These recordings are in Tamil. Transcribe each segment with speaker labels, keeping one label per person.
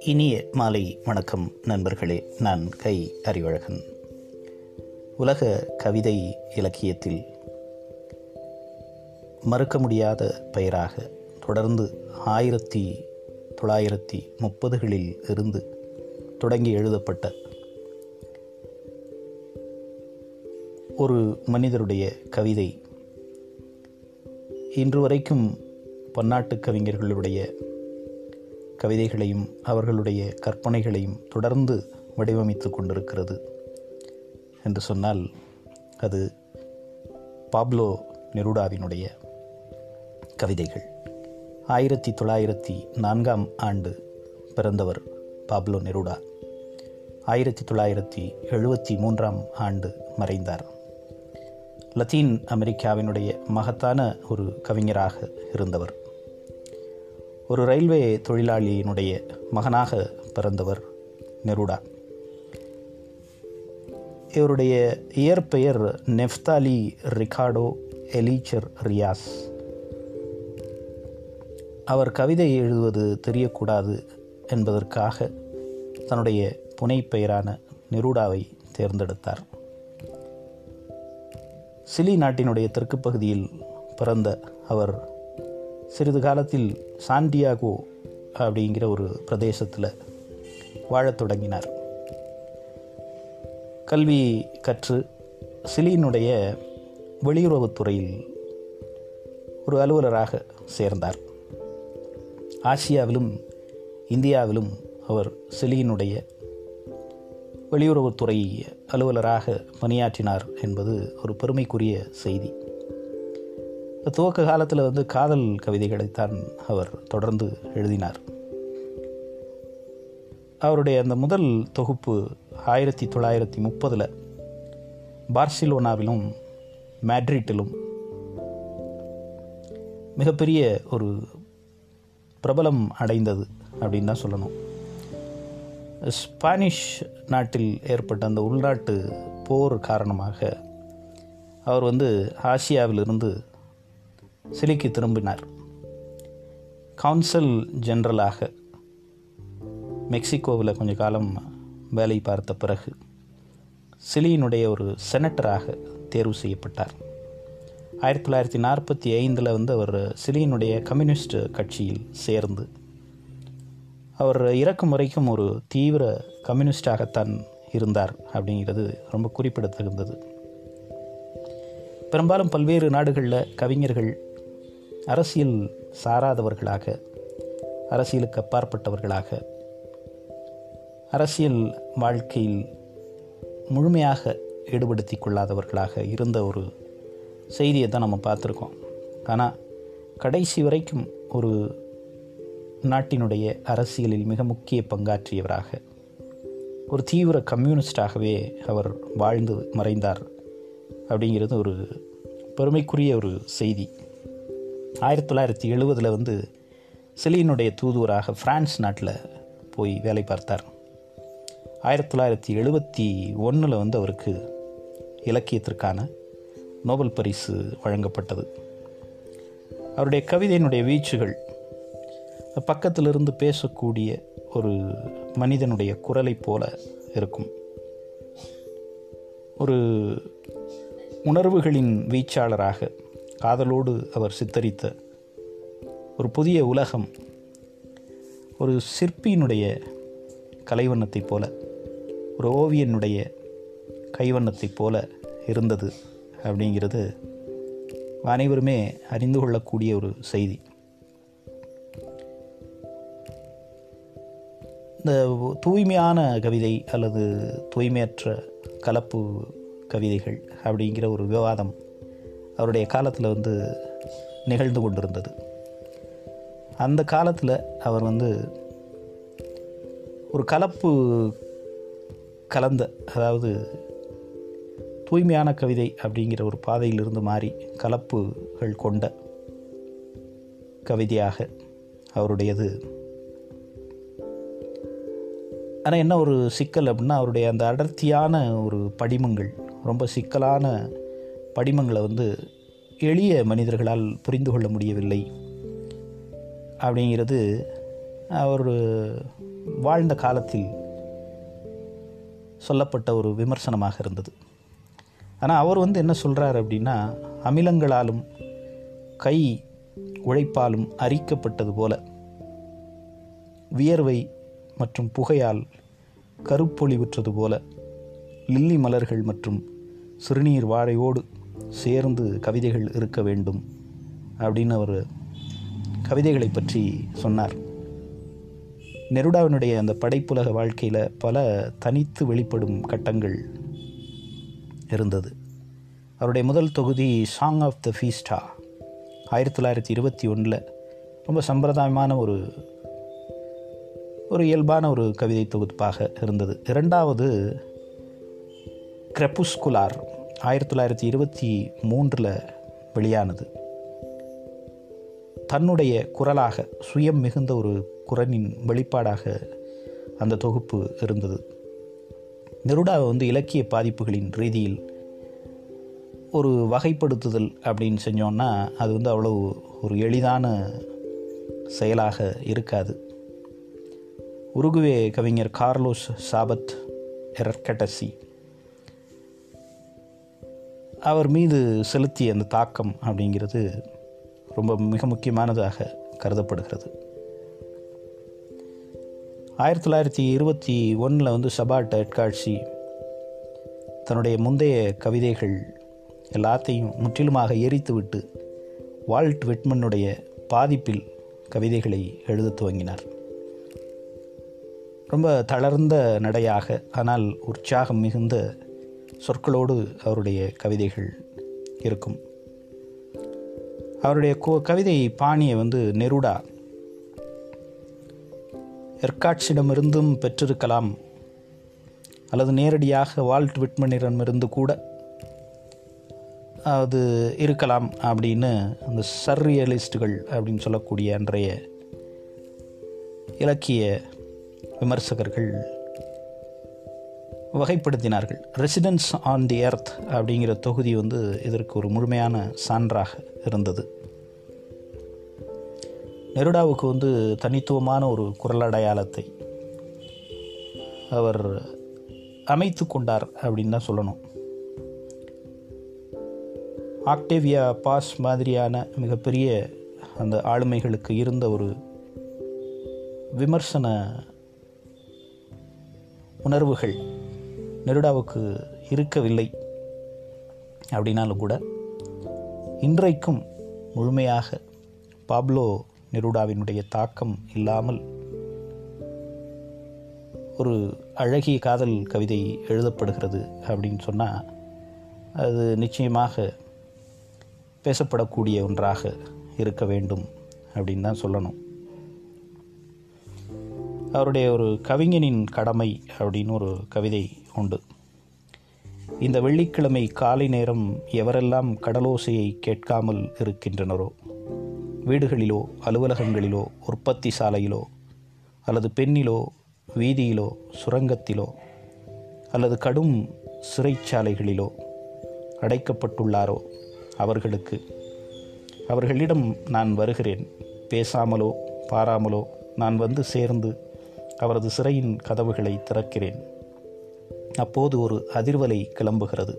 Speaker 1: இனிய மாலை வணக்கம் நண்பர்களே நான் கை அறிவழகன். உலக கவிதை இலக்கியத்தில் மறுக்க முடியாத பெயராக தொடர்ந்து ஆயிரத்தி தொள்ளாயிரத்தி முப்பதுகளில் இருந்து தொடங்கி எழுதப்பட்ட ஒரு மனிதருடைய கவிதை இன்று வரைக்கும் பன்னாட்டு கவிஞர்களுடைய கவிதைகளையும் அவர்களுடைய கற்பனைகளையும் தொடர்ந்து வடிவமைத்து கொண்டிருக்கிறது என்று சொன்னால் அது பாப்லோ நெருடாவினுடைய கவிதைகள். ஆயிரத்தி தொள்ளாயிரத்தி நான்காம் ஆண்டு பிறந்தவர் பாப்லோ நெருடா. ஆயிரத்தி தொள்ளாயிரத்தி எழுபத்தி மூன்றாம் ஆண்டு மறைந்தார். லத்தீன் அமெரிக்காவினுடைய மகத்தான ஒரு கவிஞராக இருந்தவர். ஒரு ரயில்வே தொழிலாளியினுடைய மகனாக பிறந்தவர் நெருடா. இவருடைய இயற்பெயர் நெஃப்தாலி ரிகார்டோ எலீச்சர் ரியாஸ். அவர் கவிதை எழுதுவது தெரியக்கூடாது என்பதற்காக தன்னுடைய புனைப்பெயரான நெருடாவை தேர்ந்தெடுத்தார். சிலி நாட்டினுடைய தெற்கு பகுதியில் பிறந்த அவர் சிறிது காலத்தில் சாண்டியாகோ அப்படிங்கிற ஒரு பிரதேசத்தில் வாழத் தொடங்கினார். கல்வி கற்று சிலியினுடைய வெளியுறவுத்துறையில் ஒரு அலுவலராக சேர்ந்தார். ஆசியாவிலும் இந்தியாவிலும் அவர் சிலியினுடைய வெளியுறவுத்துறை அலுவலராக பணியாற்றினார் என்பது ஒரு பெருமைக்குரிய செய்தி. துவக்க காலத்தில் வந்து காதல் கவிதைகளைத்தான் அவர் தொடர்ந்து எழுதினார். அவருடைய அந்த முதல் தொகுப்பு ஆயிரத்தி தொள்ளாயிரத்தி முப்பதில் பார்சிலோனாவிலும் மேட்ரிட்டிலும் மிகப்பெரிய ஒரு பிரபலம் அடைந்தது அப்படின்னு தான் சொல்லணும். ஸ்பானிஷ் நாட்டில் ஏற்பட்ட அந்த உள்நாட்டு போர் காரணமாக அவர் வந்து ஆசியாவிலிருந்து சிலிக்கு திரும்பினார். கவுன்சில் ஜெனரலாக மெக்சிகோவில் கொஞ்ச காலம் வேலை பார்த்த பிறகு சிலியினுடைய ஒரு செனட்டராக தேர்வு செய்யப்பட்டார். ஆயிரத்தி தொள்ளாயிரத்தி நாற்பத்தி ஐந்தில் வந்து அவர் சிலியினுடைய கம்யூனிஸ்ட் கட்சியில் சேர்ந்து அவர் இறக்கும் வரைக்கும் ஒரு தீவிர கம்யூனிஸ்டாகத்தான் இருந்தார் அப்படிங்கிறது ரொம்ப குறிப்பிடத்தகுந்தது. பெரும்பாலும் பல்வேறு நாடுகளில் கவிஞர்கள் அரசியல் சாராதவர்களாக அரசியலுக்கு அப்பாற்பட்டவர்களாக அரசியல் வாழ்க்கையில் முழுமையாக ஈடுபடுத்தி கொள்ளாதவர்களாக இருந்த ஒரு செய்தியை தான் நம்ம பார்த்துருக்கோம். ஆனால் கடைசி வரைக்கும் ஒரு நாட்டினுடைய அரசியலில் மிக முக்கிய பங்காற்றியவராக. ஒரு தீவிர கம்யூனிஸ்டாகவே அவர் வாழ்ந்து மறைந்தார் அப்படிங்கிறது ஒரு பெருமைக்குரிய ஒரு செய்தி. ஆயிரத்தி தொள்ளாயிரத்தி எழுபதில் வந்து சிலியினுடைய தூதுவராக ஃப்ரான்ஸ் நாட்டில் போய் வேலை பார்த்தார். ஆயிரத்தி தொள்ளாயிரத்தி எழுபத்தி ஒன்றில் வந்து அவருக்கு இலக்கியத்திற்கான நோபல் பரிசு வழங்கப்பட்டது. அவருடைய கவிதையினுடைய வீச்சுகள் பக்கத்திலிருந்து பேசக்கூடிய ஒரு மனிதனுடைய குரலை போல இருக்கும். ஒரு உணர்வுகளின் வீச்சாளராக காதலோடு அவர் சித்தரித்த ஒரு புதிய உலகம் ஒரு சிற்பியினுடைய கலைவண்ணத்தைப் போல ஒரு ஓவியனுடைய கைவண்ணத்தைப் போல இருந்தது அப்படிங்கிறது அனைவருமே அறிந்து கொள்ளக்கூடிய ஒரு செய்தி. தூய்மையான கவிதை அல்லது தூய்மையற்ற கலப்பு கவிதைகள் அப்படிங்கிற ஒரு விவாதம் அவருடைய காலத்தில் வந்து நிகழ்ந்து கொண்டிருந்தது. அந்த காலத்தில் அவர் வந்து ஒரு கலப்பு கலந்த அதாவது தூய்மையான கவிதை அப்படிங்கிற ஒரு பாதையிலிருந்து மாறி கலப்புகள் கொண்ட கவிதையாக அவருடையது ஆனால் என்ன ஒரு சிக்கல் அப்படின்னா அவருடைய அந்த அடர்த்தியான ஒரு படிமங்கள் ரொம்ப சிக்கலான படிமங்களை வந்து எளிய மனிதர்களால் புரிந்து கொள்ள முடியவில்லை அப்படிங்கிறது அவர் வாழ்ந்த காலத்தில் சொல்லப்பட்ட ஒரு விமர்சனமாக இருந்தது. ஆனால் அவர் வந்து என்ன சொல்கிறார் அப்படின்னா அமிலங்களாலும் கை உழைப்பாலும் அரிக்கப்பட்டது போல வியர்வை மற்றும் புகையால் கருப்பொழிவுற்றது போல லில்லி மலர்கள் மற்றும் சிறுநீர் வாழையோடு சேர்ந்து கவிதைகள் இருக்க வேண்டும் அப்படின்னு அவர் கவிதைகளை பற்றி சொன்னார். நெருடாவினுடைய அந்த படைப்புலக வாழ்க்கையில் பல தனித்து வெளிப்படும் கட்டங்கள் இருந்தது. அவருடைய முதல் தொகுதி சாங் ஆஃப் த ஃபீஸ்டா ஆயிரத்தி தொள்ளாயிரத்தி இருபத்தி ஒன்றில் ரொம்ப சம்பிரதாயமான ஒரு ஒரு இயல்பான ஒரு கவிதை தொகுப்பாக இருந்தது. இரண்டாவது கிரெப்புஸ்குலார் ஆயிரத்தி தொள்ளாயிரத்தி இருபத்தி மூன்றில் வெளியானது. தன்னுடைய குரலாக சுயம் மிகுந்த ஒரு குரலின் வெளிப்பாடாக அந்த தொகுப்பு இருந்தது. நெருடாவை வந்து இலக்கிய பாதிப்புகளின் ரீதியில் ஒரு வகைப்படுத்துதல் அப்படின்னு செஞ்சோன்னா அது வந்து அவ்வளவு ஒரு எளிதான செயலாக இருக்காது. உருகுவே கவிஞர் கார்லோஸ் சாபத் எரர்கட்டசி. அவர் மீது செலுத்திய அந்த தாக்கம் அப்படிங்கிறது ரொம்ப மிக முக்கியமானதாக கருதப்படுகிறது. ஆயிரத்தி தொள்ளாயிரத்தி இருபத்தி ஒன்றில் வந்து சபா டட்காட்சி தன்னுடைய முந்தைய கவிதைகள் எல்லாத்தையும் முற்றிலுமாக எரித்துவிட்டு வால்ட் விட்மனுடைய பாதிப்பில் கவிதைகளை எழுத துவங்கினார். ரொம்ப தளர்ந்த நடையாக ஆனால் உற்சாகம் மிகுந்த சொற்களோடு அவருடைய கவிதைகள் இருக்கும். அவருடைய கவிதை பாணியை வந்து நெருடா. எர்காட்சிடமிருந்தும் பெற்றிருக்கலாம் அல்லது நேரடியாக வால்ட் விட்மனிடமிருந்து கூட அது இருக்கலாம் அப்படின்னு அந்த சர்ரியலிஸ்டுகள் அப்படின்னு சொல்லக்கூடிய அன்றைய இலக்கிய விமர்சகர்கள் வகைப்படுத்தினார்கள். ரெசிடென்ஸ் ஆன் தி எர்த் அப்படிங்கிற தொகுதி வந்து இதற்கு ஒரு முழுமையான சான்றாக இருந்தது. நெருடாவுக்கு வந்து தனித்துவமான ஒரு குரல் அடையாளத்தை அவர் அமைத்து கொண்டார் அப்படின்னு தான் சொல்லணும். ஆக்டேவியா பாஸ் மாதிரியான மிகப்பெரிய அந்த ஆளுமைகளுக்கு இருந்த ஒரு விமர்சன உணர்வுகள் நெருடாவுக்கு இருக்கவில்லை அப்படின்னாலும் கூட இன்றைக்கும் முழுமையாக பாப்லோ நெருடாவினுடைய தாக்கம் இல்லாமல் ஒரு அழகிய காதல் கவிதை எழுதப்படுகிறது அப்படின்னு சொன்னால் அது நிச்சயமாக பேசப்படக்கூடிய ஒன்றாக இருக்க வேண்டும் அப்படின்னு தான் சொல்லணும். அவருடைய ஒரு கவிஞனின் கடமை அப்படின்னு ஒரு கவிதை உண்டு. இந்த வெள்ளிக்கிழமை காலை நேரம் எவரெல்லாம் கடலோசையை கேட்காமல் இருக்கின்றனரோ வீடுகளிலோ அலுவலகங்களிலோ உற்பத்தி சாலையிலோ அல்லது பெண்ணிலோ வீதியிலோ சுரங்கத்திலோ அல்லது கடும் சிறைச்சாலைகளிலோ அடைக்கப்பட்டுள்ளாரோ அவர்களுக்கு அவர்களிடம் நான் வருகிறேன். பேசாமலோ பாராமலோ நான் வந்து சேர்ந்து அவரது சிறையின் கதவுகளை திறக்கிறேன். அப்போது ஒரு அதிர்வலை கிளம்புகிறது.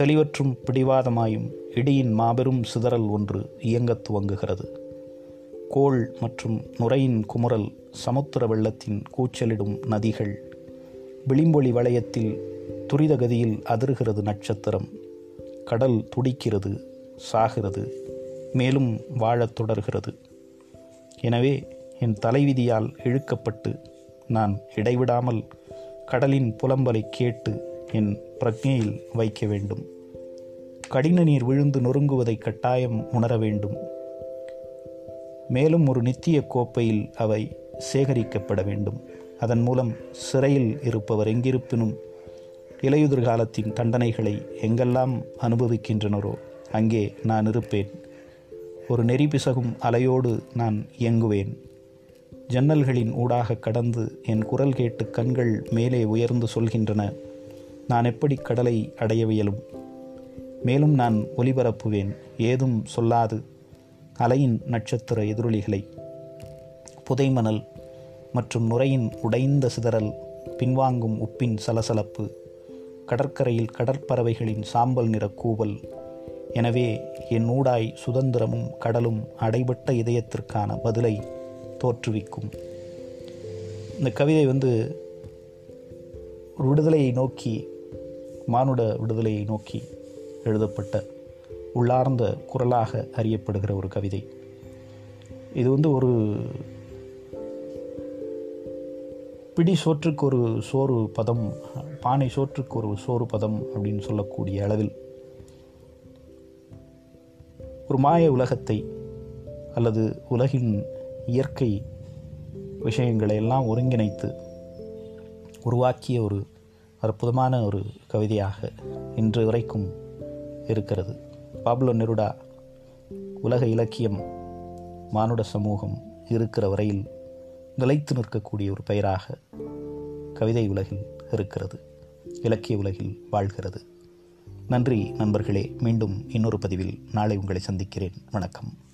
Speaker 1: தெளிவற்றும் பிடிவாதமாயும் இடியின் மாபெரும் சிதறல் ஒன்று இயங்கத் துவங்குகிறது. கோள் மற்றும் நுரையின் குமுறல் சமுத்திர வெள்ளத்தின் கூச்சலிடும் நதிகள் விளிம்பொளி வளையத்தில் துரிதகதியில் அதிர்கிறது நட்சத்திரம். கடல் துடிக்கிறது சாகிறது மேலும் வாழத் தொடர்கிறது. எனவே என் தலைவிதியால் இழுக்கப்பட்டு நான் இடைவிடாமல் கடலின் புலம்பலை கேட்டு என் பிரக்ஞையில் வைக்க வேண்டும். கடின நீர் விழுந்து நொறுங்குவதை கட்டாயம் உணர வேண்டும். மேலும் ஒரு நித்திய கோப்பையில் அவை சேகரிக்கப்பட வேண்டும். அதன் மூலம் சிறையில் இருப்பவர் எங்கிருப்பினும் இலையுதிர் காலத்தின் தண்டனைகளை எங்கெல்லாம் அனுபவிக்கின்றனரோ அங்கே நான் இருப்பேன். ஒரு நெறி பிசகும் அலையோடு நான் இயங்குவேன். ஜன்னல்களின் ஊடாக கடந்து என் குரல் கேட்டு கண்கள் மேலே உயர்ந்து சொல்கின்றன. நான் எப்படி கடலை அடையவியலும் மேலும் நான் ஒலிபரப்புவேன் ஏதும் சொல்லாது. அலையின் நட்சத்திர எதிரொலிகளை. புதைமணல் மற்றும் நுரையின் உடைந்த சிதறல் பின்வாங்கும் உப்பின் சலசலப்பு கடற்கரையில் கடற்பறவைகளின் சாம்பல் நிற கூவல். எனவே என் ஊடாய் சுதந்திரமும் கடலும் அடைபட்ட இதயத்திற்கான பதிலை தோற்றுவிக்கும். இந்த கவிதை வந்து ஒரு விடுதலையை நோக்கி மானுட விடுதலையை நோக்கி எழுதப்பட்ட உள்ளார்ந்த குரலாக அறியப்படுகிற ஒரு கவிதை. இது வந்து ஒரு பிடி சோற்றுக்கு ஒரு சோறு பதம் பானை சோற்றுக்கு ஒரு சோறு பதம் அப்படின்னு சொல்லக்கூடிய அளவில் ஒரு மாய உலகத்தை அல்லது உலகின் இயற்கை விஷயங்களை எல்லாம் ஒருங்கிணைத்து உருவாக்கிய ஒரு அற்புதமான ஒரு கவிதையாக இன்று வரைக்கும் இருக்கிறது. பாப்லோ நெருடா உலக இலக்கியம் மானுட சமூகம் இருக்கிற வரையில் நிலைத்து நிற்கக்கூடிய ஒரு பெயராக கவிதை உலகில் இருக்கிறது இலக்கிய உலகில் வாழ்கிறது. நன்றி நண்பர்களே. மீண்டும் இன்னொரு பதிவில் நாளை உங்களை சந்திக்கிறேன். வணக்கம்.